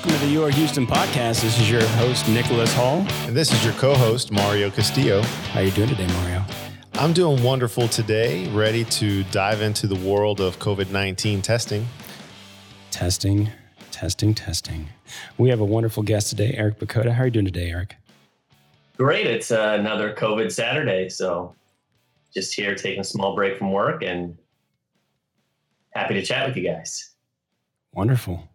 Welcome to the Your Houston podcast. This is your host Nicholas Hall. And this is your co-host Mario Castillo. How are you doing today, Mario? I'm doing wonderful today, ready to dive into the world of COVID-19 testing. Testing, testing, testing. We have a wonderful guest today, Eric Bakota. How are you doing today, Eric? Great. It's uh, another COVID Saturday, so just here taking a small break from work and happy to chat with you guys. Wonderful.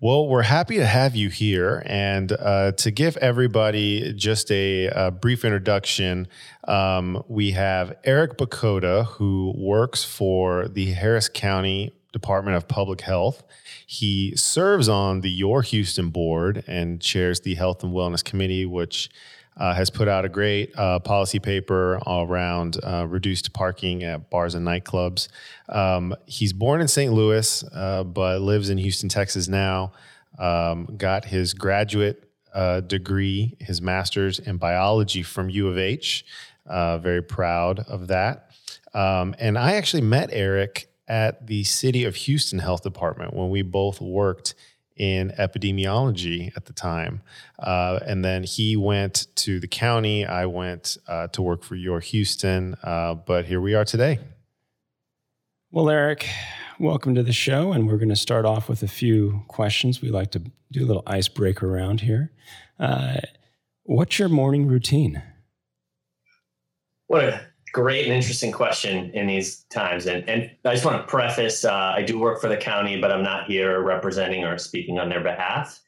Well, we're happy to have you here. And uh, to give everybody just a, a brief introduction, um, we have Eric Bakota, who works for the Harris County Department of Public Health. He serves on the Your Houston board and chairs the Health and Wellness Committee, which uh, has put out a great uh, policy paper around uh, reduced parking at bars and nightclubs. Um, he's born in St. Louis, uh, but lives in Houston, Texas now. Um, got his graduate uh, degree, his master's in biology from U of H. Uh, very proud of that. Um, and I actually met Eric at the City of Houston Health Department when we both worked in epidemiology at the time. Uh, and then he went to the county. I went uh, to work for Your Houston. Uh, but here we are today. Well, Eric, welcome to the show. And we're going to start off with a few questions. We like to do a little icebreaker around here. Uh, what's your morning routine? What a great and interesting question in these times. And, and I just want to preface uh, I do work for the county, but I'm not here representing or speaking on their behalf.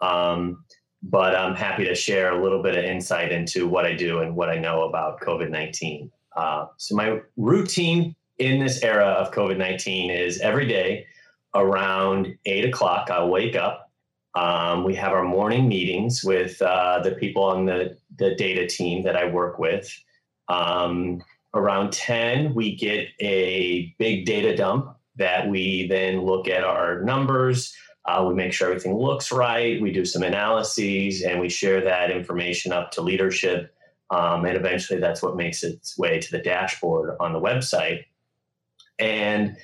Um, but I'm happy to share a little bit of insight into what I do and what I know about COVID 19. Uh, so, my routine in this era of COVID 19 is every day around eight o'clock, I'll wake up. Um, we have our morning meetings with uh, the people on the, the data team that I work with. Um, around 10, we get a big data dump that we then look at our numbers. Uh, we make sure everything looks right. We do some analyses and we share that information up to leadership. Um, and eventually, that's what makes its way to the dashboard on the website. And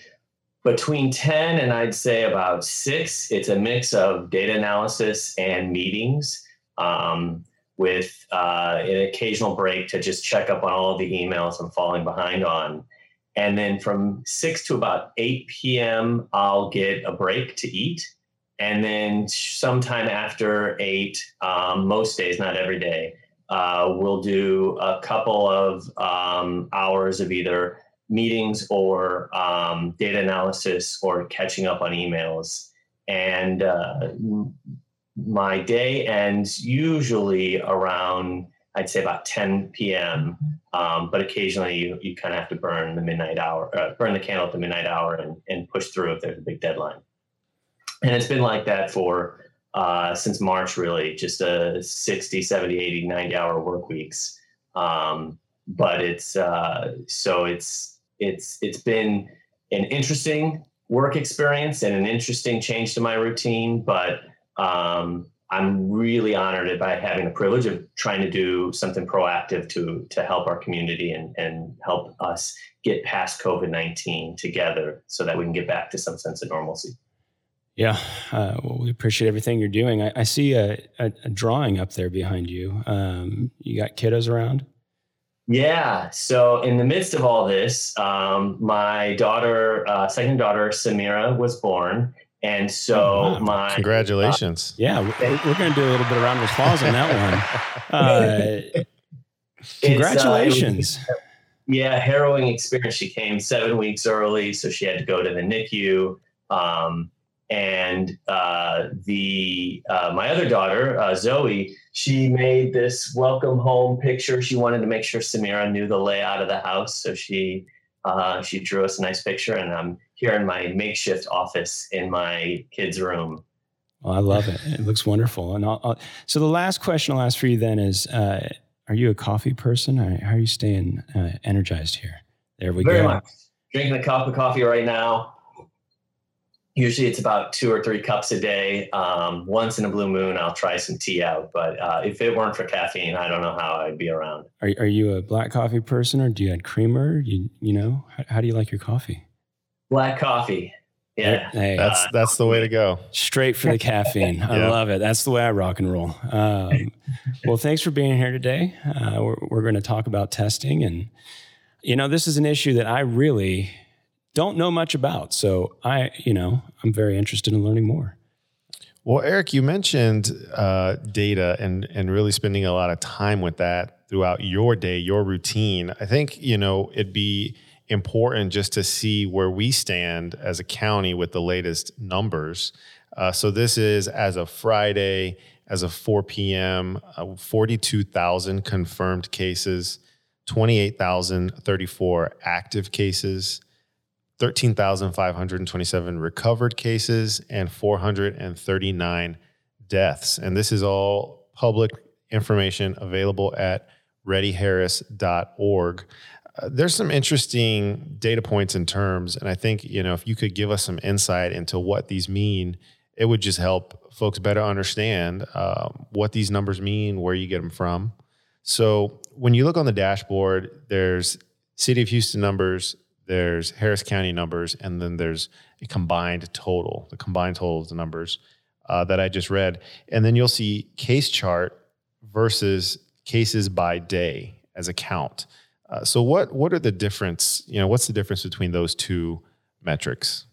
between 10 and I'd say about six, it's a mix of data analysis and meetings. Um, with uh, an occasional break to just check up on all the emails I'm falling behind on. And then from 6 to about 8 p.m., I'll get a break to eat. And then sometime after 8, um, most days, not every day, uh, we'll do a couple of um, hours of either meetings or um, data analysis or catching up on emails. And uh, my day ends usually around I'd say about 10 p.m. Um, but occasionally you, you kind of have to burn the midnight hour, uh, burn the candle at the midnight hour and, and push through if there's a big deadline. And it's been like that for uh, since March, really, just a 60, 70, 80, 90 hour work weeks. Um, but it's uh, so it's it's it's been an interesting work experience and an interesting change to my routine, but um, I'm really honored by having the privilege of trying to do something proactive to to help our community and and help us get past COVID nineteen together, so that we can get back to some sense of normalcy. Yeah, uh, well, we appreciate everything you're doing. I, I see a, a, a, drawing up there behind you. Um, you got kiddos around? Yeah. So in the midst of all this, um, my daughter, uh, second daughter, Samira, was born, and so oh, wow. my congratulations. Uh, yeah, we're, we're going to do a little bit around with applause on that one. Uh, congratulations. Uh, yeah, harrowing experience. She came seven weeks early, so she had to go to the NICU. Um, and uh, the uh, my other daughter, uh, Zoe, she made this welcome home picture. She wanted to make sure Samira knew the layout of the house, so she uh, she drew us a nice picture, and I'm here in my makeshift office in my kid's room. Well, I love it. It looks wonderful. And I'll, I'll, so the last question I'll ask for you then is: uh, Are you a coffee person? How are you staying uh, energized here? There we Very go. Much. Drinking a cup of coffee right now. Usually it's about two or three cups a day. Um, once in a blue moon, I'll try some tea out. But uh, if it weren't for caffeine, I don't know how I'd be around. Are, are you a black coffee person or do you add creamer? You, you know, how, how do you like your coffee? Black coffee. Yeah, Hey, That's Uh, that's the way to go. straight for the caffeine. I Yeah. love it. That's the way I rock and roll. Um, well, thanks for being here today. Uh, we're we're going to talk about testing, and you know, this is an issue that I really don't know much about. So I, you know, I'm very interested in learning more. Well, Eric, you mentioned uh, data and and really spending a lot of time with that throughout your day, your routine. I think you know it'd be important just to see where we stand as a county with the latest numbers. Uh, so this is as of Friday, as of 4 p.m., uh, 42,000 confirmed cases, 28,034 active cases. 13,527 recovered cases and 439 deaths. And this is all public information available at readyharris.org. Uh, there's some interesting data points and terms, and I think you know if you could give us some insight into what these mean, it would just help folks better understand uh, what these numbers mean, where you get them from. So when you look on the dashboard, there's City of Houston numbers, there's Harris County numbers, and then there's a combined total, the combined total of the numbers uh, that I just read. And then you'll see case chart versus cases by day as a count. Uh, so what what are the difference? You know, what's the difference between those two metrics?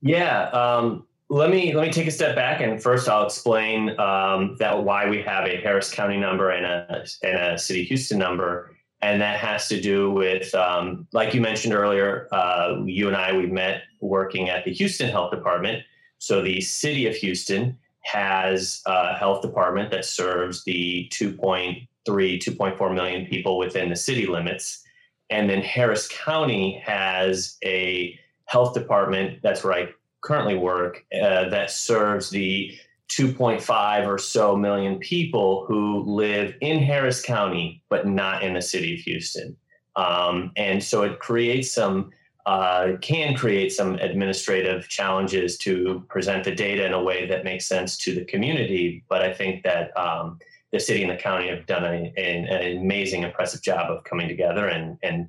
Yeah, um, let me let me take a step back and first I'll explain um, that why we have a Harris County number and a and a City Houston number, and that has to do with um, like you mentioned earlier. Uh, you and I we met working at the Houston Health Department. So the City of Houston has a health department that serves the 2.3 2.4 million people within the city limits, and then Harris County has a health department that's where I currently work uh, that serves the 2.5 or so million people who live in Harris County, but not in the city of Houston. Um, and so it creates some, uh, can create some administrative challenges to present the data in a way that makes sense to the community. But I think that um, the city and the county have done a, an, an amazing, impressive job of coming together and, and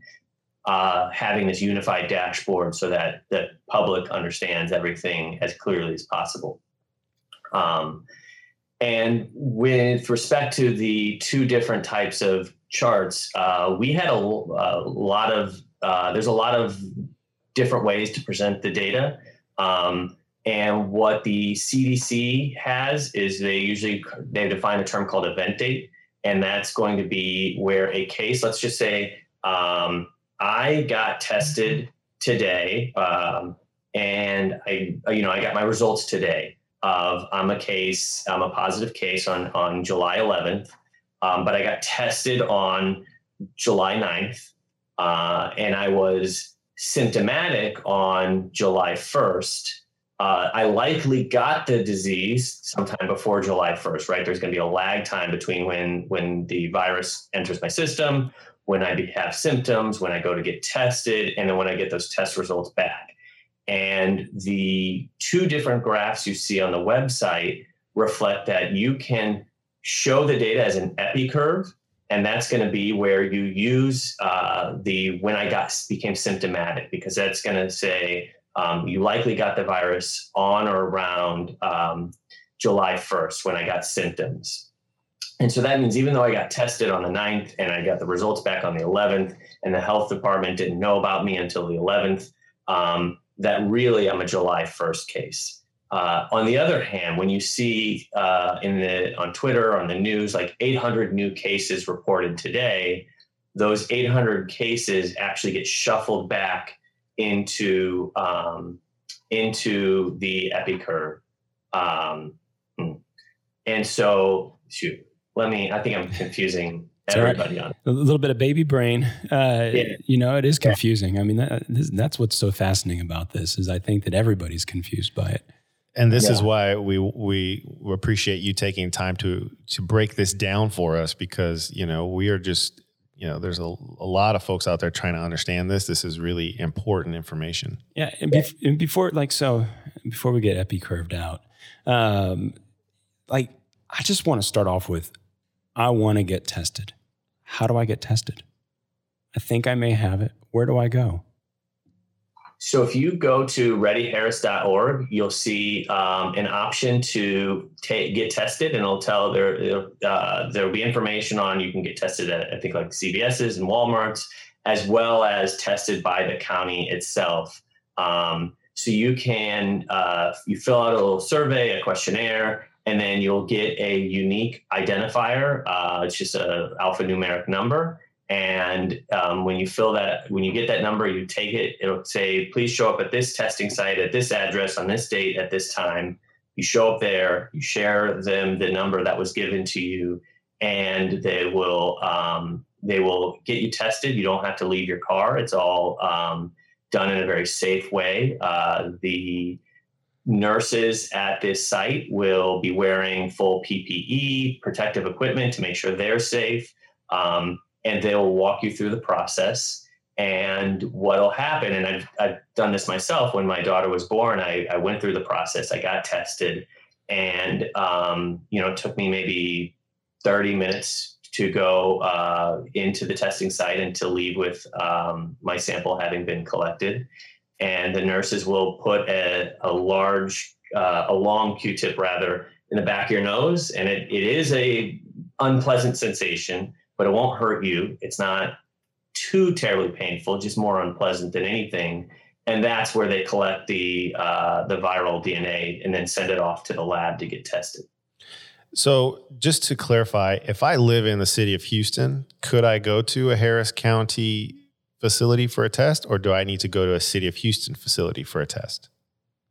uh, having this unified dashboard so that the public understands everything as clearly as possible. Um, and with respect to the two different types of charts, uh, we had a, a lot of, uh, there's a lot of different ways to present the data. Um, and what the CDC has is they usually, they define a term called event date. And that's going to be where a case, let's just say, um, I got tested today, um, and I, you know, I got my results today. Of I'm a case, I'm a positive case on on July 11th, um, but I got tested on July 9th, uh, and I was symptomatic on July 1st. Uh, I likely got the disease sometime before July 1st, right? There's going to be a lag time between when when the virus enters my system when I have symptoms, when I go to get tested, and then when I get those test results back. And the two different graphs you see on the website reflect that you can show the data as an epi curve, and that's going to be where you use uh, the when I got became symptomatic because that's going to say um, you likely got the virus on or around um, July 1st when I got symptoms. And so that means even though I got tested on the 9th and I got the results back on the 11th, and the health department didn't know about me until the 11th, um, that really I'm a July 1st case. Uh, on the other hand, when you see uh, in the on Twitter on the news like 800 new cases reported today, those 800 cases actually get shuffled back into um, into the epi curve, um, and so shoot, let me i think i'm confusing everybody right. on a little bit of baby brain uh, yeah. you know it is confusing i mean that, this, that's what's so fascinating about this is i think that everybody's confused by it and this yeah. is why we we appreciate you taking time to to break this down for us because you know we are just you know there's a, a lot of folks out there trying to understand this this is really important information yeah and, bef- and before like so before we get epi curved out um like i just want to start off with I want to get tested. How do I get tested? I think I may have it. Where do I go? So if you go to readyharris.org, you'll see um, an option to take, get tested, and it'll tell there uh, there will be information on you can get tested at I think like CVS's and WalMarts, as well as tested by the county itself. Um, so you can uh, you fill out a little survey, a questionnaire, and then you'll get a unique identifier. Uh, it's just a alphanumeric number and um, when you fill that, when you get that number, you take it, it'll say, please show up at this testing site at this address on this date at this time. You show up there, you share them the number that was given to you, and they will um, they will get you tested. You don't have to leave your car. It's all um, done in a very safe way. Uh, the nurses at this site will be wearing full PPE, protective equipment to make sure they're safe. Um, and they'll walk you through the process. And what'll happen, and I've, I've done this myself when my daughter was born, I, I went through the process, I got tested, and um, you know, it took me maybe 30 minutes to go uh, into the testing site and to leave with um, my sample having been collected. And the nurses will put a, a large, uh, a long Q-tip rather, in the back of your nose, and it, it is a unpleasant sensation but it won't hurt you. It's not too terribly painful, just more unpleasant than anything. And that's where they collect the uh, the viral DNA and then send it off to the lab to get tested. So, just to clarify, if I live in the city of Houston, could I go to a Harris County facility for a test, or do I need to go to a city of Houston facility for a test?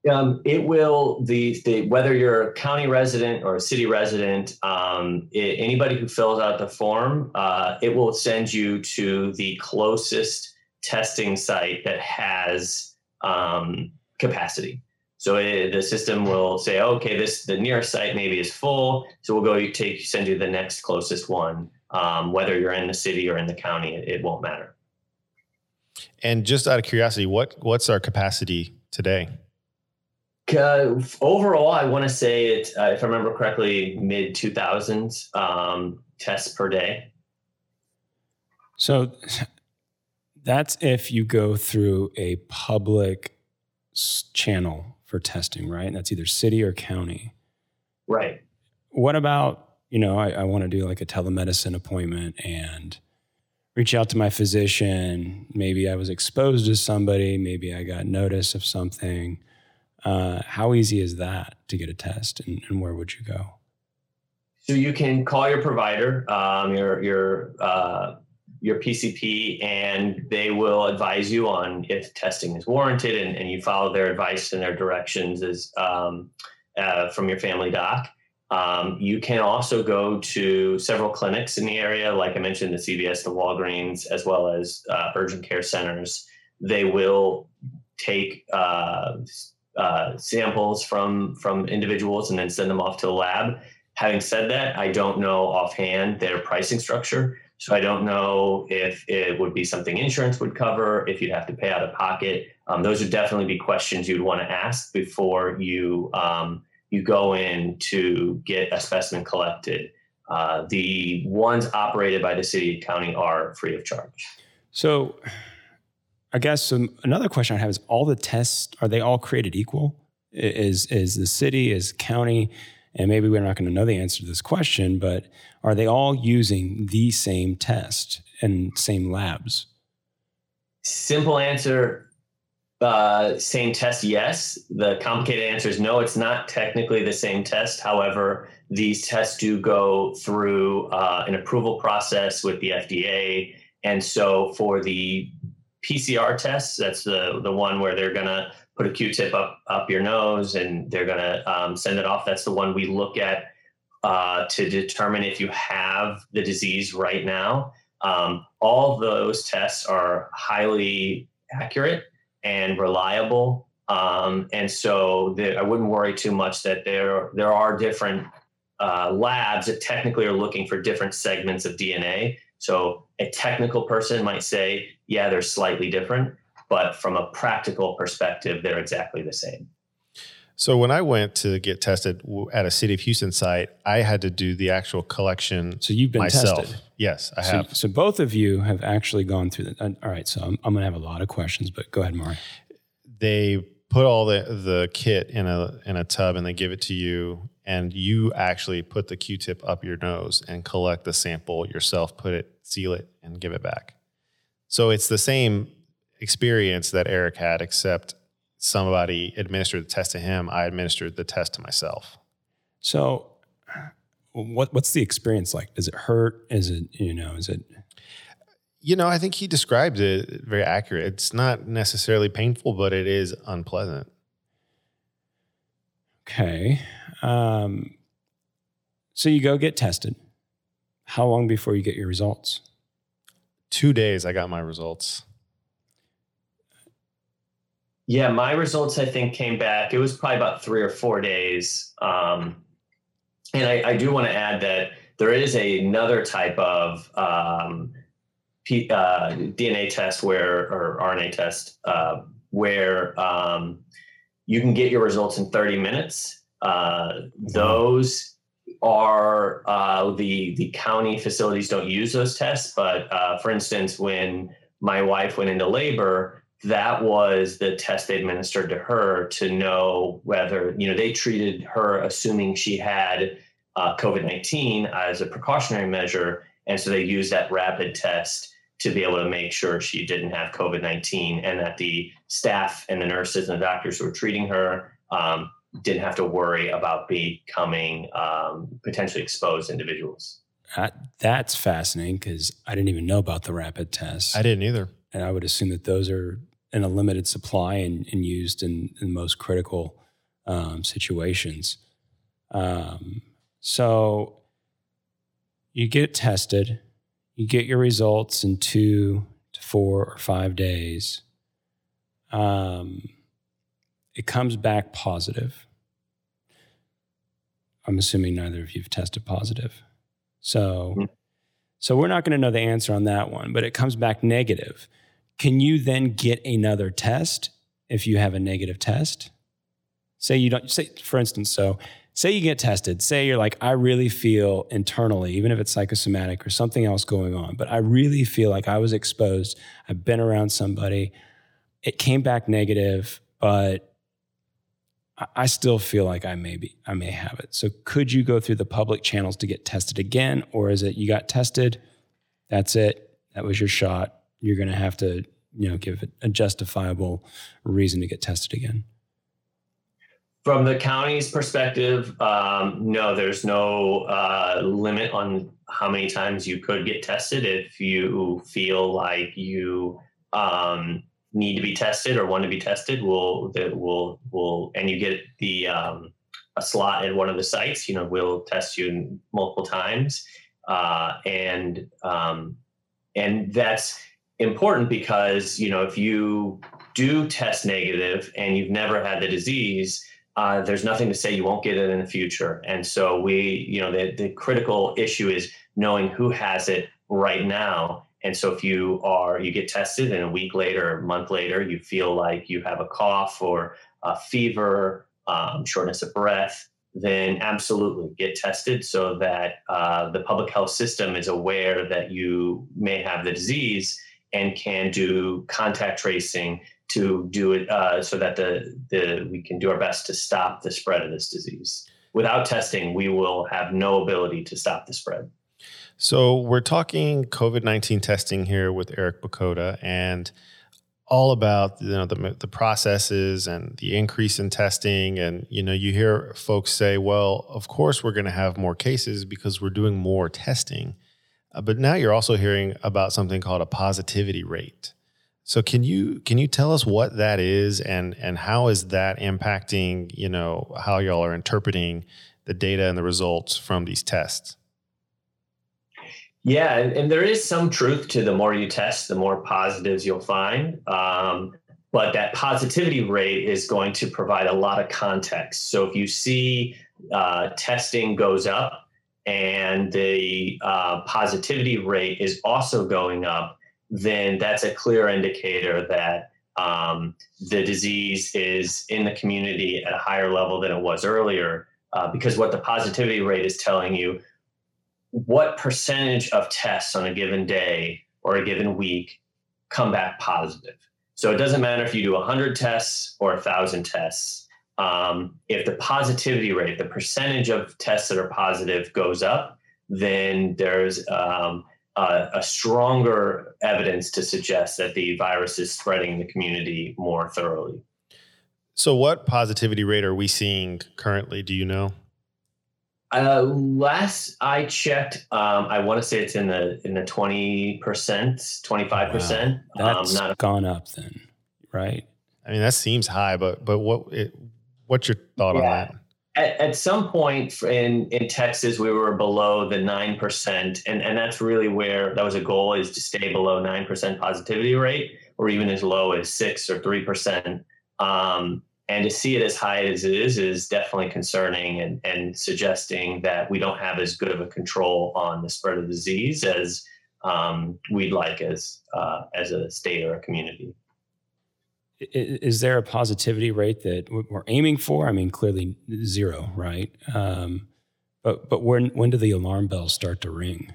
Um, it will the, the whether you're a county resident or a city resident, um, it, anybody who fills out the form, uh, it will send you to the closest testing site that has um, capacity. So it, the system will say, okay, this the nearest site maybe is full, so we'll go take send you the next closest one. Um, whether you're in the city or in the county, it, it won't matter. And just out of curiosity, what what's our capacity today? Uh, overall, I want to say it, uh, if I remember correctly, mid 2000s um, tests per day. So that's if you go through a public channel for testing, right? That's either city or county. Right. What about, you know, I, I want to do like a telemedicine appointment and reach out to my physician. Maybe I was exposed to somebody, maybe I got notice of something uh, how easy is that to get a test, and, and, where would you go? So you can call your provider, um, your your uh, your PCP, and they will advise you on if testing is warranted, and, and you follow their advice and their directions as um, uh, from your family doc. Um, you can also go to several clinics in the area, like I mentioned, the CVS, the Walgreens, as well as uh, urgent care centers. They will take uh, uh, samples from from individuals and then send them off to the lab. Having said that, I don't know offhand their pricing structure. So I don't know if it would be something insurance would cover, if you'd have to pay out of pocket. Um, those would definitely be questions you'd want to ask before you um, you go in to get a specimen collected. Uh, the ones operated by the city and county are free of charge. So I guess um, another question I have is all the tests are they all created equal? Is is the city is county, and maybe we're not going to know the answer to this question, but are they all using the same test and same labs? Simple answer. Uh, same test, yes. The complicated answer is no. It's not technically the same test. However, these tests do go through uh, an approval process with the FDA, and so for the PCR tests. That's the the one where they're gonna put a Q-tip up up your nose and they're gonna um, send it off. That's the one we look at uh, to determine if you have the disease right now. Um, all those tests are highly accurate and reliable, um, and so I wouldn't worry too much that there there are different uh, labs that technically are looking for different segments of DNA. So a technical person might say, yeah, they're slightly different, but from a practical perspective, they're exactly the same. So when I went to get tested at a City of Houston site, I had to do the actual collection. So you've been myself. tested. Yes, I so, have. So both of you have actually gone through that. All right, so I'm, I'm going to have a lot of questions, but go ahead, Mari. they put all the the kit in a in a tub and they give it to you and you actually put the q-tip up your nose and collect the sample yourself put it seal it and give it back so it's the same experience that eric had except somebody administered the test to him i administered the test to myself So, what what's the experience like? Does it hurt? Is it you know? Is it you know i think he described it very accurate it's not necessarily painful but it is unpleasant okay? Um, so you go get tested. How long before you get your results? two days i got my results Yeah, my results I think came back. It was probably about three or four days. Um, and I, I do want to add that there is a, another type of um, P, uh, DNA test where, or RNA test, uh, where um, you can get your results in 30 minutes. Uh, those are uh, the the county facilities don't use those tests, but uh, for instance, when my wife went into labor, that was the test they administered to her to know whether you know they treated her assuming she had uh, COVID nineteen as a precautionary measure, and so they used that rapid test to be able to make sure she didn't have COVID nineteen, and that the staff and the nurses and the doctors who were treating her um, didn't have to worry about becoming um, potentially exposed individuals. That, that's fascinating because I didn't even know about the rapid tests. i didn't either and I would assume that those are in a limited supply and, and used in, in most critical um, situations. Um, so you get tested, you get your results in two to four or five days. Um, it comes back positive. I'm assuming neither of you've tested positive. So, Mm. so we're not going to know the answer on that one, but it comes back negative. Can you then get another test if you have a negative test? Say you don't say, for instance, so say you get tested, say you're like, I really feel internally, even if it's psychosomatic or something else going on, but I really feel like I was exposed. I've been around somebody. It came back negative, but I- still feel like I may be, I may have it. So could you go through the public channels to get tested again? Or is it you got tested? That's it. That was your shot. You're going to have to, you know, give a justifiable reason to get tested again. From the county's perspective, um, no, there's no uh, limit on how many times you could get tested if you feel like you um, need to be tested or want to be tested. We'll that will will and you get the um, a slot at one of the sites. You know, we'll test you multiple times, uh, and um, and that's important because you know if you do test negative and you've never had the disease uh, there's nothing to say you won't get it in the future. And so we, you know, the, the critical issue is knowing who has it right now. And so if you are, you get tested and a week later, a month later, you feel like you have a cough or a fever, um, shortness of breath, then absolutely get tested so that uh, the public health system is aware that you may have the disease and can do contact tracing to do it uh, so that the, the we can do our best to stop the spread of this disease. Without testing, we will have no ability to stop the spread. So we're talking COVID nineteen testing here with Eric Bakota, and all about you know the the processes and the increase in testing, and you know you hear folks say, "Well, of course we're going to have more cases because we're doing more testing," uh, but now you're also hearing about something called a positivity rate. So can you can you tell us what that is and and how is that impacting you know how y'all are interpreting the data and the results from these tests? Yeah, and, and there is some truth to the more you test, the more positives you'll find. Um, but that positivity rate is going to provide a lot of context. So if you see uh, testing goes up and the uh, positivity rate is also going up, then that's a clear indicator that um, the disease is in the community at a higher level than it was earlier. Uh, because what the positivity rate is telling you what percentage of tests on a given day or a given week come back positive. So it doesn't matter if you do 100 tests or 1,000 tests. Um, if the positivity rate, the percentage of tests that are positive goes up, then there's um, a, a, stronger evidence to suggest that the virus is spreading in the community more thoroughly. So, what positivity rate are we seeing currently? Do you know? Uh, last I checked, um, I want to say it's in the in the twenty percent, twenty five percent. That's um, not gone up then, right? I mean, that seems high, but but what it, what's your thought yeah. on that? At, at some point in in Texas, we were below the nine percent, and and that's really where that was a goal is to stay below nine percent positivity rate, or even as low as six or three percent. Um, and to see it as high as it is is definitely concerning and, and suggesting that we don't have as good of a control on the spread of disease as um, we'd like as uh, as a state or a community. Is there a positivity rate that we're aiming for? I mean, clearly zero, right? Um, but but when when do the alarm bells start to ring?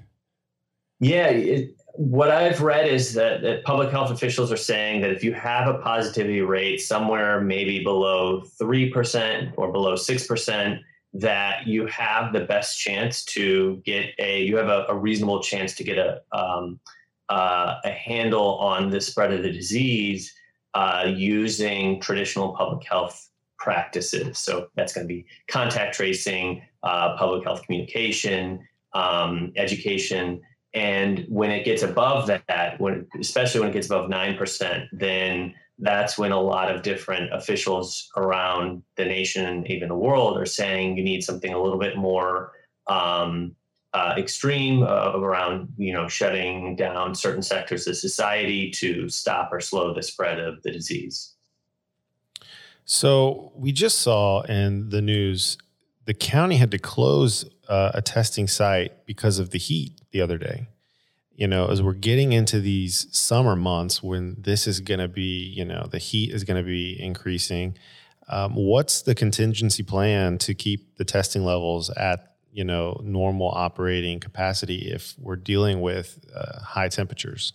Yeah, it, what I've read is that, that public health officials are saying that if you have a positivity rate somewhere maybe below 3% or below 6%, that you have the best chance to get a, you have a, a reasonable chance to get a, um, uh, a handle on the spread of the disease uh, using traditional public health practices. So that's going to be contact tracing, uh, public health communication, um, education and when it gets above that, when especially when it gets above nine percent, then that's when a lot of different officials around the nation and even the world are saying you need something a little bit more um, uh, extreme uh, around you know shutting down certain sectors of society to stop or slow the spread of the disease. So we just saw in the news the county had to close uh, a testing site because of the heat the other day. You know, as we're getting into these summer months when this is going to be, you know, the heat is going to be increasing. Um, what's the contingency plan to keep the testing levels at, you know, normal operating capacity if we're dealing with uh, high temperatures?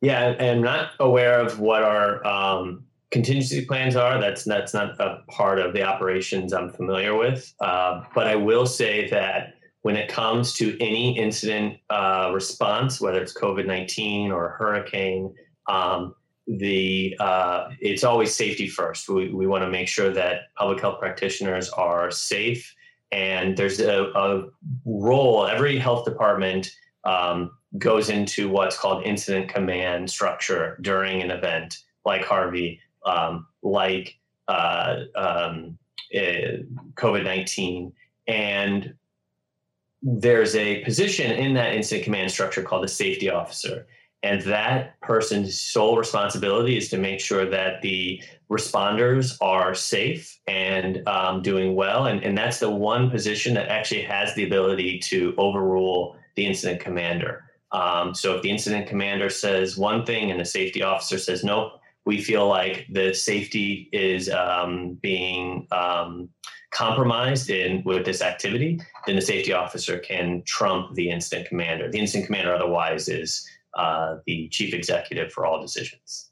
Yeah, I'm not aware of what our um, contingency plans are. That's that's not a part of the operations I'm familiar with. Uh, but I will say that when it comes to any incident uh, response, whether it's COVID 19 or hurricane, um, the uh, it's always safety first. We, we want to make sure that public health practitioners are safe, and there's a, a role. Every health department um, goes into what's called incident command structure during an event like Harvey um, like uh, um, eh, COVID 19. And there's a position in that incident command structure called the safety officer. And that person's sole responsibility is to make sure that the responders are safe and um, doing well. And, and that's the one position that actually has the ability to overrule the incident commander. Um, so if the incident commander says one thing and the safety officer says, nope, we feel like the safety is um, being um, compromised in with this activity, then the safety officer can trump the incident commander. The incident commander otherwise is uh, the chief executive for all decisions.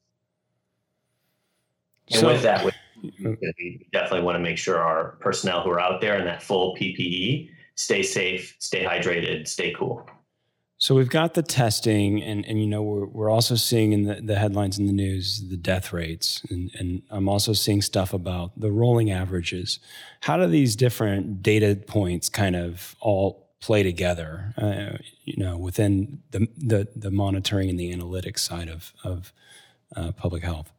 And so, with that, we definitely want to make sure our personnel who are out there in that full PPE stay safe, stay hydrated, stay cool. So we've got the testing, and, and you know we're, we're also seeing in the, the headlines in the news the death rates, and, and I'm also seeing stuff about the rolling averages. How do these different data points kind of all play together? Uh, you know, within the, the the monitoring and the analytics side of of uh, public health.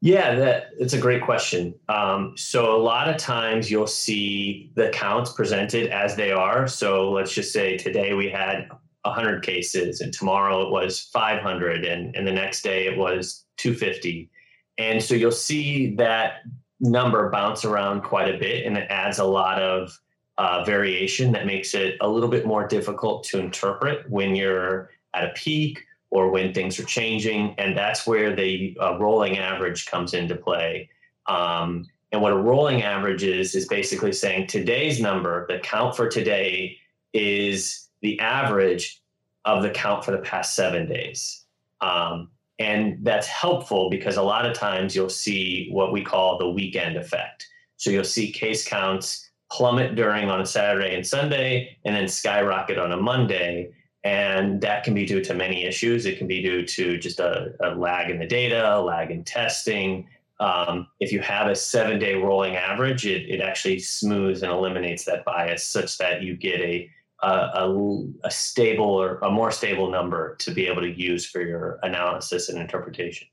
Yeah, that it's a great question. Um, so a lot of times you'll see the counts presented as they are. So let's just say today we had 100 cases, and tomorrow it was 500, and, and the next day it was 250. And so you'll see that number bounce around quite a bit, and it adds a lot of uh, variation that makes it a little bit more difficult to interpret when you're at a peak or when things are changing. And that's where the uh, rolling average comes into play. Um, and what a rolling average is, is basically saying today's number, the count for today, is the average of the count for the past seven days. Um, And that's helpful because a lot of times you'll see what we call the weekend effect. So you'll see case counts plummet during on a Saturday and Sunday, and then skyrocket on a Monday. And that can be due to many issues. It can be due to just a, a lag in the data, a lag in testing. Um, if you have a seven day rolling average, it, it actually smooths and eliminates that bias such that you get a a, a, stable or a more stable number to be able to use for your analysis and interpretation.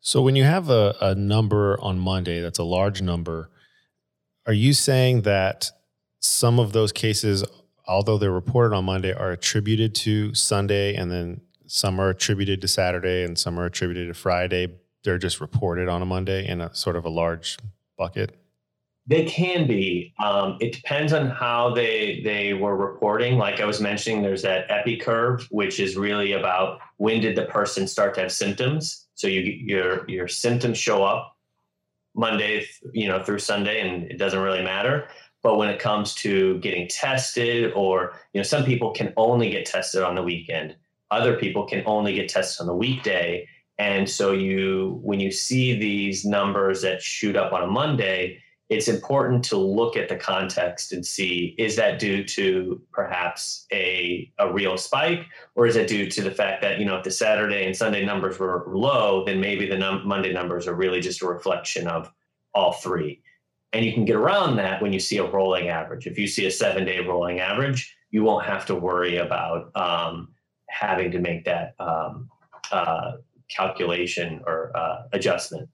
So, when you have a, a number on Monday that's a large number, are you saying that some of those cases, although they're reported on Monday, are attributed to Sunday and then some are attributed to Saturday and some are attributed to Friday? They're just reported on a Monday in a sort of a large bucket? They can be. Um, it depends on how they they were reporting. Like I was mentioning, there's that epi curve, which is really about when did the person start to have symptoms. So you your your symptoms show up Monday, you know, through Sunday, and it doesn't really matter. But when it comes to getting tested, or you know, some people can only get tested on the weekend. Other people can only get tested on the weekday. And so you, when you see these numbers that shoot up on a Monday, it's important to look at the context and see is that due to perhaps a, a real spike? Or is it due to the fact that you know if the saturday and sunday numbers were low then maybe the num- monday numbers are really just a reflection of all three. And you can get around that when you see a rolling average. If you see a seven day rolling average you won't have to worry about um, having to make that um, uh, calculation or uh, adjustment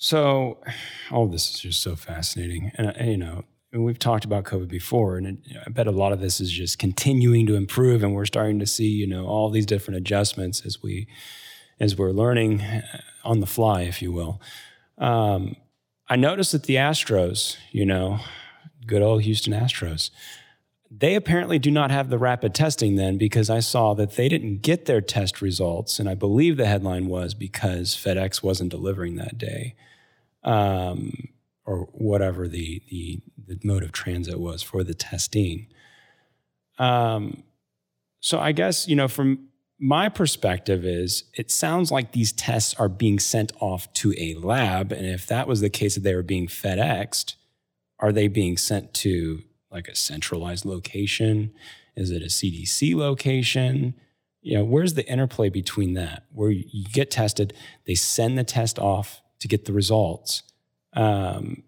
so, all this is just so fascinating, and, and you know, and we've talked about COVID before, and it, I bet a lot of this is just continuing to improve, and we're starting to see, you know, all these different adjustments as we as we're learning uh, on the fly, if you will. Um, I noticed that the Astros, you know, good old Houston Astros, they apparently do not have the rapid testing then because I saw that they didn't get their test results. And I believe the headline was because FedEx wasn't delivering that day um, or whatever the, the, the mode of transit was for the testing. Um, so I guess you know from my perspective is it sounds like these tests are being sent off to a lab, and if that was the case that they were being FedExed, are they being sent to like a centralized location? Is it a CDC location? You know, where's the interplay between that? Where you get tested, they send the test off to get the results. Um,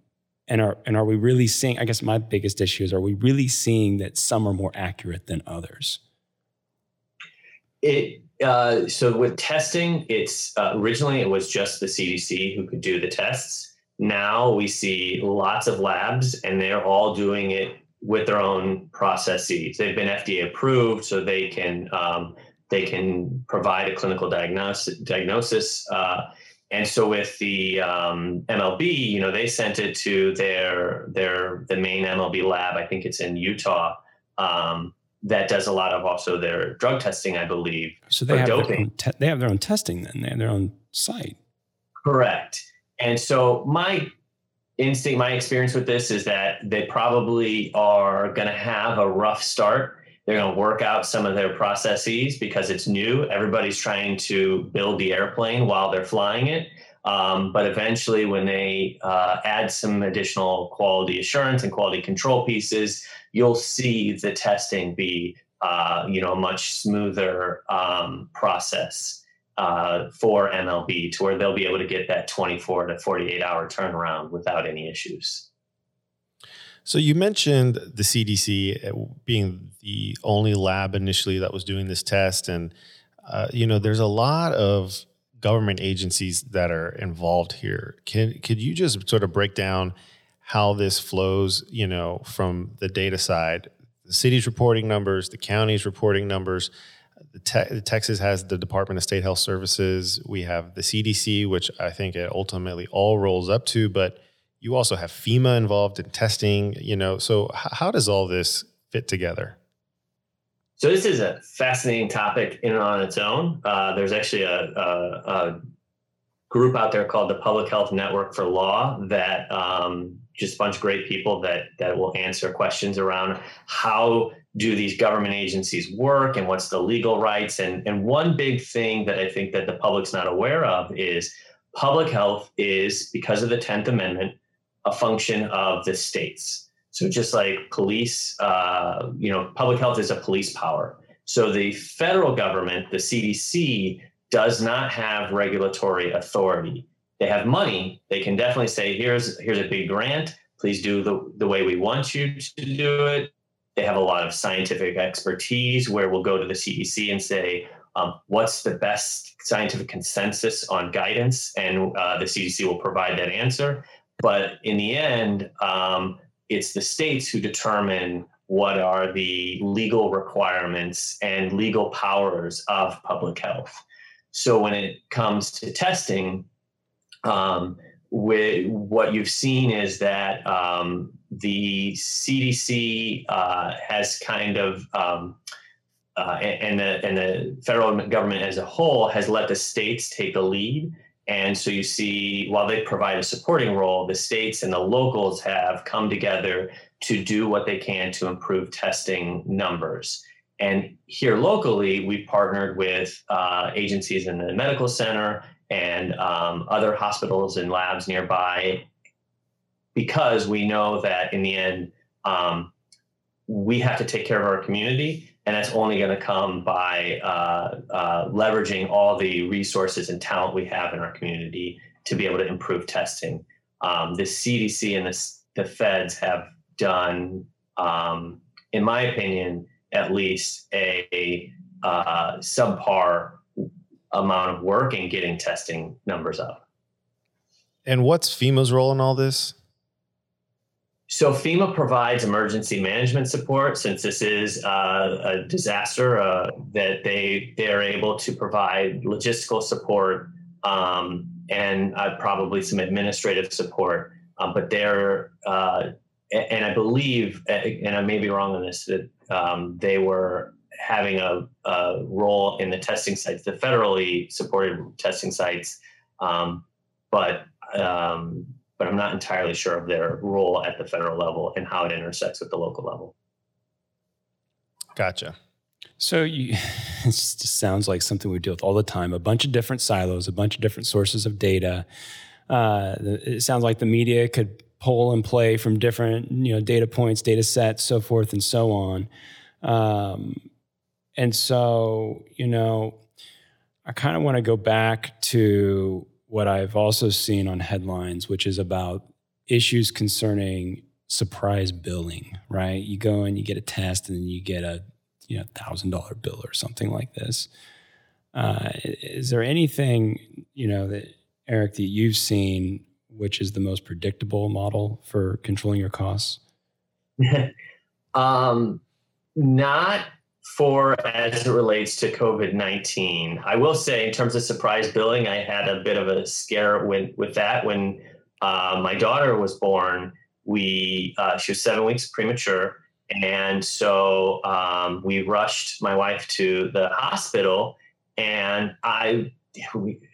and are and are we really seeing? I guess my biggest issue is: Are we really seeing that some are more accurate than others? It uh, so with testing, it's uh, originally it was just the CDC who could do the tests. Now we see lots of labs, and they're all doing it with their own processes. They've been FDA approved, so they can um, they can provide a clinical diagnosis. diagnosis uh, and so with the um, MLB, you know, they sent it to their their the main MLB lab. I think it's in Utah. Um, that does a lot of also their drug testing, I believe. So they have their own te- they have their own testing. Then they have their own site. Correct. And so my instinct, my experience with this is that they probably are going to have a rough start they're going to work out some of their processes because it's new. Everybody's trying to build the airplane while they're flying it. Um, but eventually, when they uh, add some additional quality assurance and quality control pieces, you'll see the testing be, uh, you know, a much smoother um, process uh, for MLB, to where they'll be able to get that 24 to 48 hour turnaround without any issues. So you mentioned the CDC uh, being the only lab initially that was doing this test, and uh, you know, there's a lot of government agencies that are involved here. Can could you just sort of break down how this flows? You know, from the data side, the city's reporting numbers, the county's reporting numbers. Te- Texas has the Department of State Health Services. We have the CDC, which I think it ultimately all rolls up to, but you also have FEMA involved in testing, you know. So how does all this fit together? So this is a fascinating topic in and on its own. Uh, there's actually a, a, a, group out there called the Public Health Network for Law that um, just a bunch of great people that that will answer questions around how do these government agencies work and what's the legal rights and and one big thing that I think that the public's not aware of is public health is because of the 10th amendment a function of the states. So just like police uh, you know public health is a police power. So the federal government the cdc does not have regulatory authority. They have money. They can definitely say here's here's a big grant. Please do the, the way we want you to do it. They have a lot of scientific expertise where we'll go to the cdc and say um, what's the best scientific consensus on guidance? And uh, the cdc will provide that answer but in the end um, it's the states who determine what are the legal requirements and legal powers of public health so when it comes to testing um, what you've seen is that um, the CDC uh, has kind of um, uh, and, the, and the federal government as a whole has let the states take the lead. And so you see, while they provide a supporting role, the states and the locals have come together to do what they can to improve testing numbers. And here locally, we've partnered with uh, agencies in the medical center and um, other hospitals and labs nearby because we know that in the end, um, we have to take care of our community. And that's only going to come by uh, uh, leveraging all the resources and talent we have in our community to be able to improve testing. Um, the CDC and the, the feds have done, um, in my opinion, at least a, a uh, subpar amount of work in getting testing numbers up. And what's FEMA's role in all this? So FEMA provides emergency management support since this is uh, a disaster uh, that they they are able to provide logistical support um, and uh, probably some administrative support. Um, but they're uh, and I believe and I may be wrong on this that um, they were having a, a, role in the testing sites, the federally supported testing sites, um, but um, but I'm not entirely sure of their role at the federal level and how it intersects with the local level. Gotcha. So you, it just sounds like something we deal with all the time. A bunch of different silos, a bunch of different sources of data. Uh, it sounds like the media could pull and play from different, you know, data points, data sets, so forth and so on. Um, and so, you know, I kind of want to go back to what I've also seen on headlines, which is about issues concerning surprise billing, right? You go and you get a test and then you get a you know thousand dollar bill or something like this. Uh, is there anything you know that Eric that you've seen which is the most predictable model for controlling your costs? um, not for as it relates to COVID 19. I will say, in terms of surprise billing, I had a bit of a scare with, with that. When uh, my daughter was born, we uh, she was seven weeks premature. And so um, we rushed my wife to the hospital, and I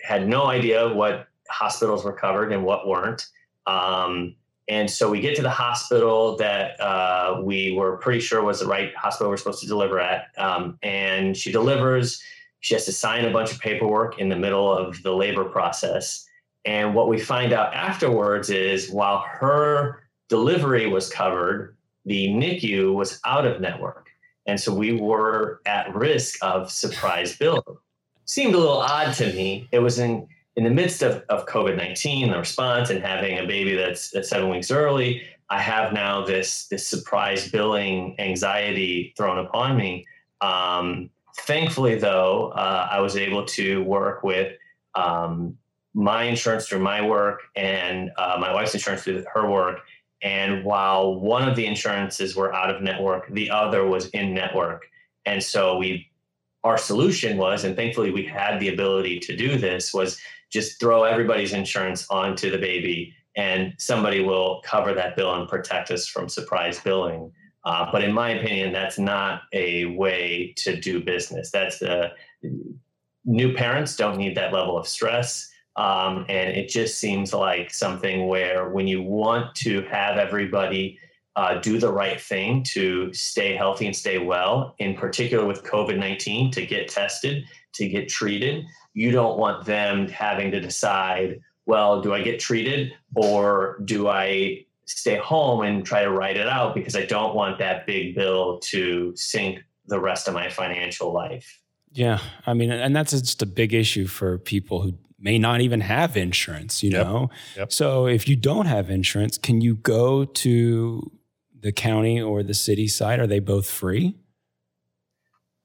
had no idea what hospitals were covered and what weren't. Um, and so we get to the hospital that uh, we were pretty sure was the right hospital we're supposed to deliver at. Um, and she delivers. She has to sign a bunch of paperwork in the middle of the labor process. And what we find out afterwards is while her delivery was covered, the NICU was out of network. And so we were at risk of surprise bill. Seemed a little odd to me. It was in in the midst of, of COVID 19, the response, and having a baby that's, that's seven weeks early, I have now this, this surprise billing anxiety thrown upon me. Um, thankfully, though, uh, I was able to work with um, my insurance through my work and uh, my wife's insurance through her work. And while one of the insurances were out of network, the other was in network. And so we, our solution was, and thankfully we had the ability to do this, was just throw everybody's insurance onto the baby and somebody will cover that bill and protect us from surprise billing. Uh, but in my opinion, that's not a way to do business. That's the new parents don't need that level of stress. Um, and it just seems like something where when you want to have everybody uh, do the right thing to stay healthy and stay well, in particular with COVID 19, to get tested, to get treated, you don't want them having to decide, well, do I get treated or do I stay home and try to write it out because I don't want that big bill to sink the rest of my financial life. Yeah. I mean, and that's just a big issue for people who may not even have insurance, you yep. know? Yep. So if you don't have insurance, can you go to the county or the city side? Are they both free?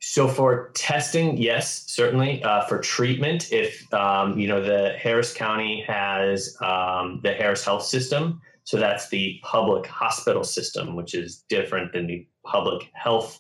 So for testing, yes, certainly. Uh, for treatment, if um, you know the Harris County has um, the Harris Health System, so that's the public hospital system, which is different than the public health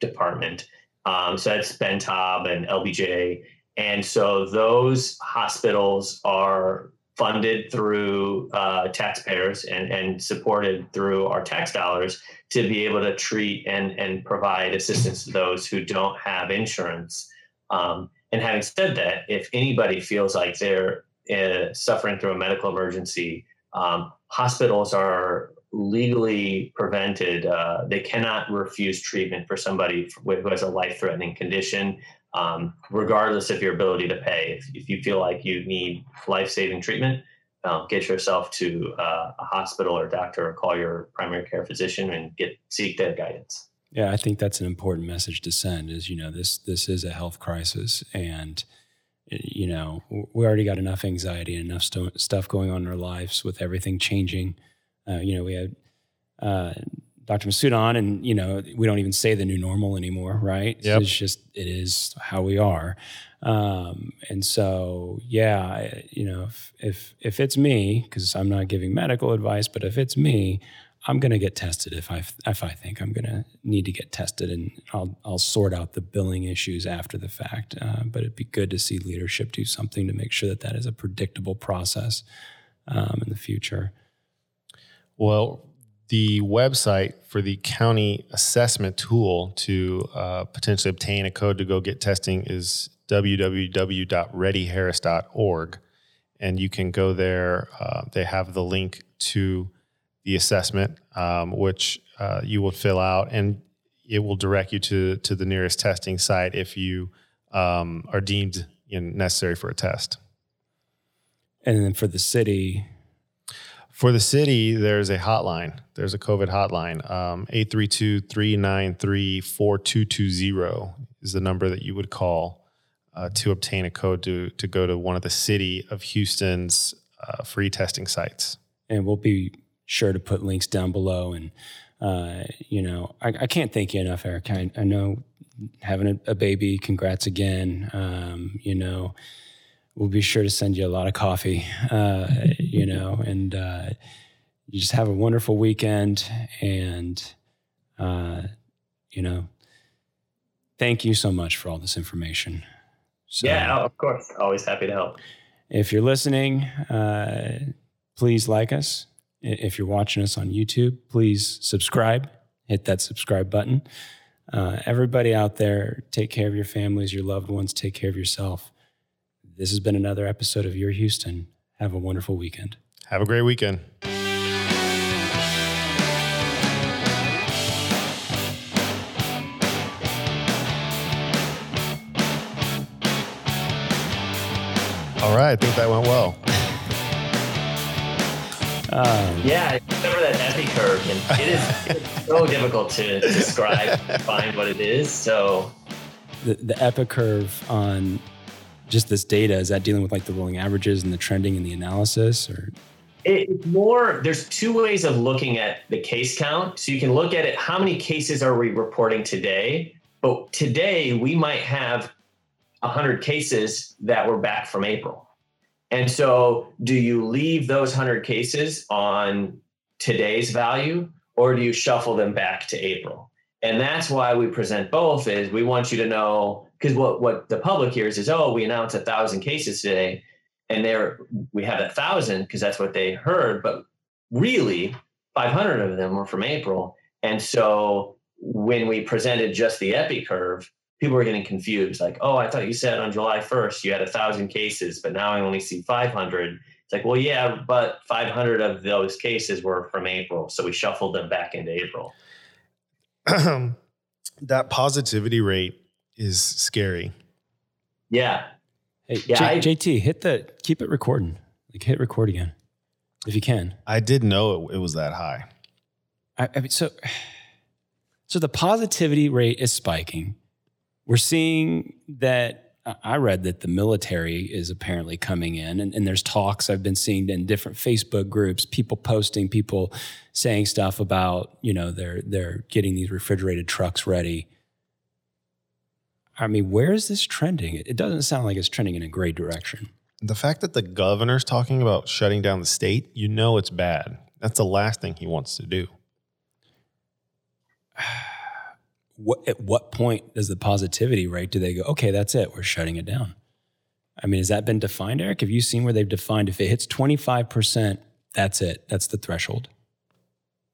department. Um, so that's Ben Taub and LBJ, and so those hospitals are funded through uh, taxpayers and, and supported through our tax dollars to be able to treat and, and provide assistance to those who don't have insurance. Um, and having said that, if anybody feels like they're uh, suffering through a medical emergency, um, hospitals are legally prevented. Uh, they cannot refuse treatment for somebody who has a life threatening condition um, regardless of your ability to pay. If, if you feel like you need life saving treatment, um, get yourself to uh, a hospital or doctor or call your primary care physician and get seek their guidance. Yeah, I think that's an important message to send. Is you know this this is a health crisis, and you know we already got enough anxiety and enough st- stuff going on in our lives with everything changing. Uh, you know we had uh, Dr. Masood on, and you know we don't even say the new normal anymore, right? Yep. It's just it is how we are, um, and so yeah, you know if if, if it's me, because I'm not giving medical advice, but if it's me, I'm going to get tested if I if I think I'm going to need to get tested, and I'll I'll sort out the billing issues after the fact. Uh, but it'd be good to see leadership do something to make sure that that is a predictable process um, in the future. Well, the website for the county assessment tool to uh, potentially obtain a code to go get testing is www.readyharris.org. And you can go there. Uh, they have the link to the assessment, um, which uh, you will fill out, and it will direct you to, to the nearest testing site if you um, are deemed necessary for a test. And then for the city, for the city, there's a hotline. There's a COVID hotline. Um, 832-393-4220 is the number that you would call uh, to obtain a code to, to go to one of the city of Houston's uh, free testing sites. And we'll be sure to put links down below. And, uh, you know, I, I, can't thank you enough, Eric. I, I know having a, a, baby, congrats again. Um, you know, we'll be sure to send you a lot of coffee, uh, you know, and uh, you just have a wonderful weekend. And, uh, you know, thank you so much for all this information. So, yeah, of course. Always happy to help. If you're listening, uh, please like us. If you're watching us on YouTube, please subscribe, hit that subscribe button. Uh, everybody out there, take care of your families, your loved ones, take care of yourself. This has been another episode of Your Houston. Have a wonderful weekend. Have a great weekend. All right, I think that went well. Um, yeah, remember that epi curve, and it is, it's so difficult to describe, find what it is. So the the epi curve on just this data is that dealing with like the rolling averages and the trending and the analysis or? It's more there's two ways of looking at the case count. So you can look at it how many cases are we reporting today? But today we might have 100 cases that were back from april. And so do you leave those 100 cases on today's value or do you shuffle them back to april? And that's why we present both is we want you to know because what what the public hears is oh we announced a thousand cases today and there we have a thousand because that's what they heard but really 500 of them were from april and so when we presented just the epi curve people were getting confused. Like, oh, I thought you said on July 1st you had a thousand cases, but now I only see 500. It's like, well, yeah, but 500 of those cases were from April, so we shuffled them back into April. that positivity rate is scary. Yeah. Hey, yeah, J- I, JT, hit the keep it recording. Like hit record again, if you can. I did know it, it was that high. I, I mean, so so the positivity rate is spiking. We're seeing that. I read that the military is apparently coming in, and, and there's talks I've been seeing in different Facebook groups, people posting, people saying stuff about, you know, they're they're getting these refrigerated trucks ready. I mean, where is this trending? It doesn't sound like it's trending in a great direction. The fact that the governor's talking about shutting down the state, you know it's bad. That's the last thing he wants to do. what, at what point does the positivity rate do they go okay that's it we're shutting it down i mean has that been defined eric have you seen where they've defined if it hits 25% that's it that's the threshold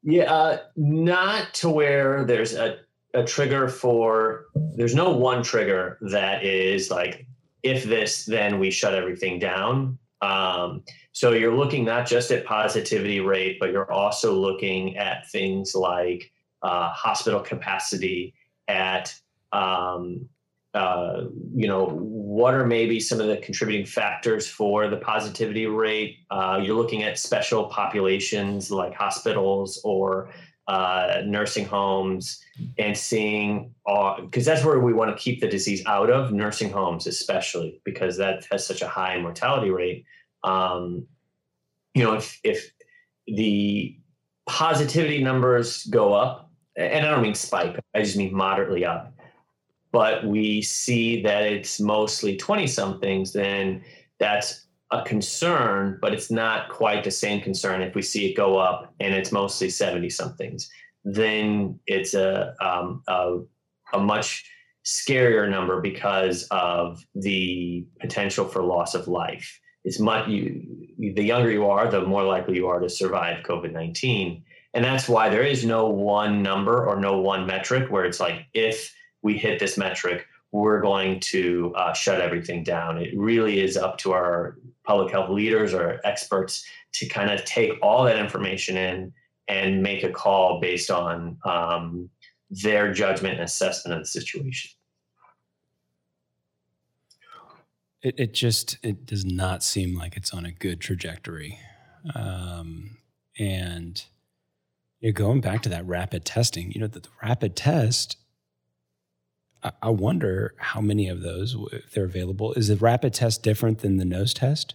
yeah uh, not to where there's a, a trigger for there's no one trigger that is like if this then we shut everything down um, so you're looking not just at positivity rate but you're also looking at things like uh, hospital capacity, at um, uh, you know what are maybe some of the contributing factors for the positivity rate. Uh, you're looking at special populations like hospitals or uh, nursing homes and seeing because that's where we want to keep the disease out of nursing homes especially because that has such a high mortality rate um, you know if if the positivity numbers go up and I don't mean spike, I just mean moderately up. But we see that it's mostly 20 somethings, then that's a concern, but it's not quite the same concern if we see it go up and it's mostly 70 somethings. Then it's a, um, a, a much scarier number because of the potential for loss of life. It's much you, the younger you are, the more likely you are to survive COVID 19 and that's why there is no one number or no one metric where it's like, if we hit this metric, we're going to uh, shut everything down. It really is up to our public health leaders or experts to kind of take all that information in and make a call based on um, their judgment and assessment of the situation. It, it just it does not seem like it's on a good trajectory, um, and you're going back to that rapid testing, you know, the, the rapid test, I, wonder how many of those, if they're available, is the rapid test different than the nose test?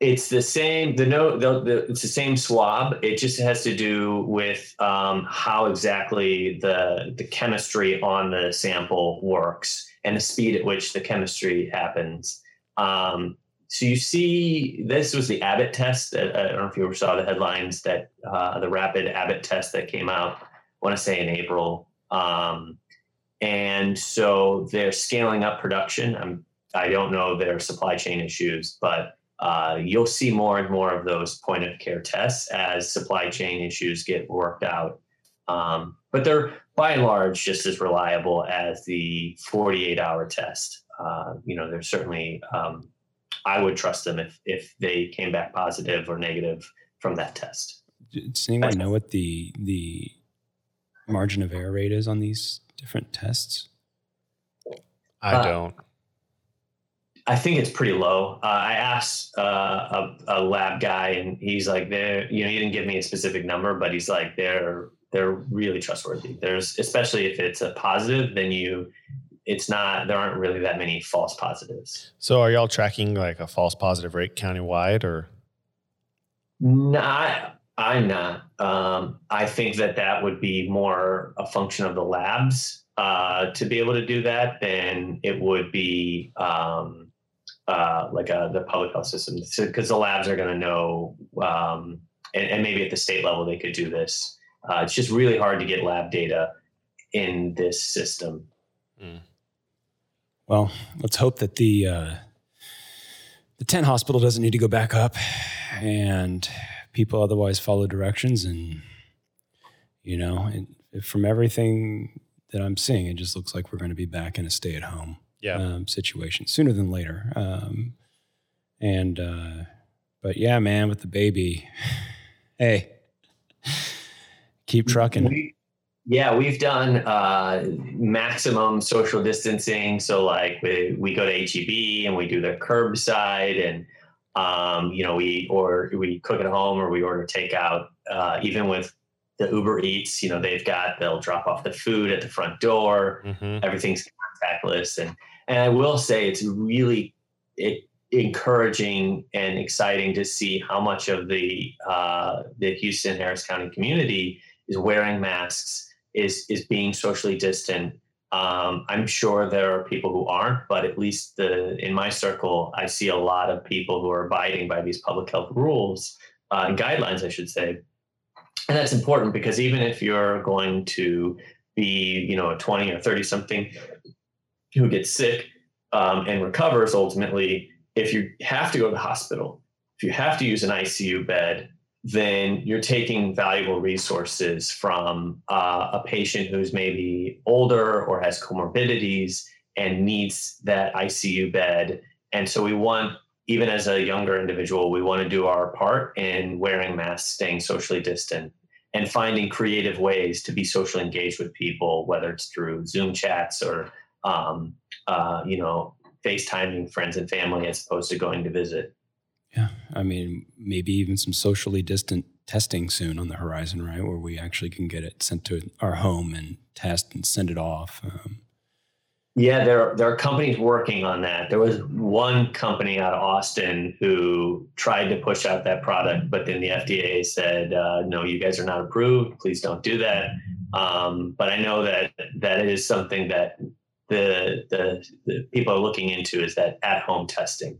It's the same. The no, the, the, it's the same swab. It just has to do with um, how exactly the the chemistry on the sample works and the speed at which the chemistry happens. Um, so you see, this was the Abbott test. That, I don't know if you ever saw the headlines that uh, the rapid Abbott test that came out. I want to say in April, um, and so they're scaling up production. I'm, I don't know their supply chain issues, but uh, you'll see more and more of those point of care tests as supply chain issues get worked out. Um, but they're by and large just as reliable as the 48 hour test. Uh, you know, there's certainly um, I would trust them if if they came back positive or negative from that test. Does anyone know what the the margin of error rate is on these different tests? I uh, don't. I think it's pretty low. Uh, I asked uh, a, a, lab guy, and he's like, "There, you know, he didn't give me a specific number, but he's like, they're they're really trustworthy. There's especially if it's a positive, then you it's not there aren't really that many false positives. So are y'all tracking like a false positive rate countywide or? Not, I'm not. Um, I think that that would be more a function of the labs uh, to be able to do that than it would be um, uh, like a, uh, the public health system because so, the labs are going to know um, and, and, maybe at the state level they could do this. Uh, it's just really hard to get lab data in this system. Mm. Well, let's hope that the uh, the tent hospital doesn't need to go back up, and people otherwise follow directions. And you know, from everything that I'm seeing. It just looks like we're going to be back in a stay at home Yeah. um, situation sooner than later. Um, and uh, but yeah, man, with the baby, hey, keep trucking. We, yeah, we've done uh, maximum social distancing. So like we, we go to HEB and we do the curbside and um, you know we or we cook at home or we order takeout. Uh, even with the Uber Eats, you know they've got they'll drop off the food at the front door. hmm Everything's contactless and and I will say it's really it, encouraging and exciting to see how much of the uh, the Houston Harris County community is wearing masks, is is being socially distant. Um, I'm sure there are people who aren't, but at least the in my circle, I see a lot of people who are abiding by these public health rules uh, and guidelines, I should say. And that's important because even if you're going to be, you know, a 20 or 30 something who gets sick um, and recovers ultimately, if you have to go to the hospital, if you have to use an ICU bed, then you're taking valuable resources from uh, a patient who's maybe older or has comorbidities and needs that ICU bed. And so we want, even as a younger individual, we want to do our part in wearing masks, staying socially distant, and finding creative ways to be socially engaged with people, whether it's through Zoom chats or, um, uh, you know, FaceTiming friends and family as opposed to going to visit. Yeah, I mean, maybe even some socially distant testing soon on the horizon, right? Where we actually can get it sent to our home and test and send it off. Um, Yeah, there are, there are companies working on that. There was one company out of Austin who tried to push out that product, but then the FDA said, uh, "No, you guys are not approved. Please don't do that." Um, but I know that that is something that the, the the people are looking into is that at home testing.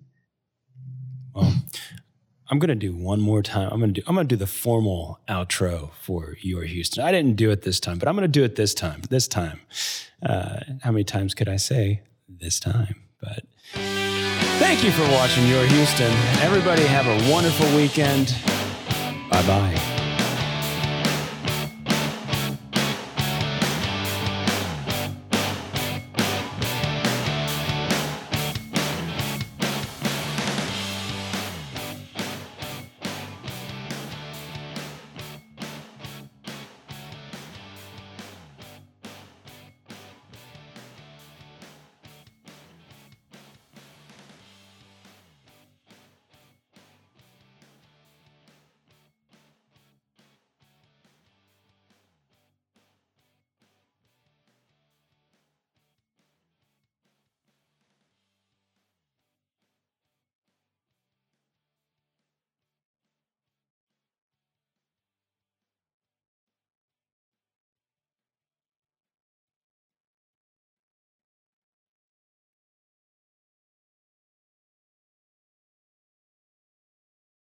I'm gonna do one more time. I'm gonna do. I'm gonna do the formal outro for your Houston. I didn't do it this time, but I'm gonna do it this time. This time. Uh, how many times could I say this time? But thank you for watching your Houston. Everybody have a wonderful weekend. Bye bye.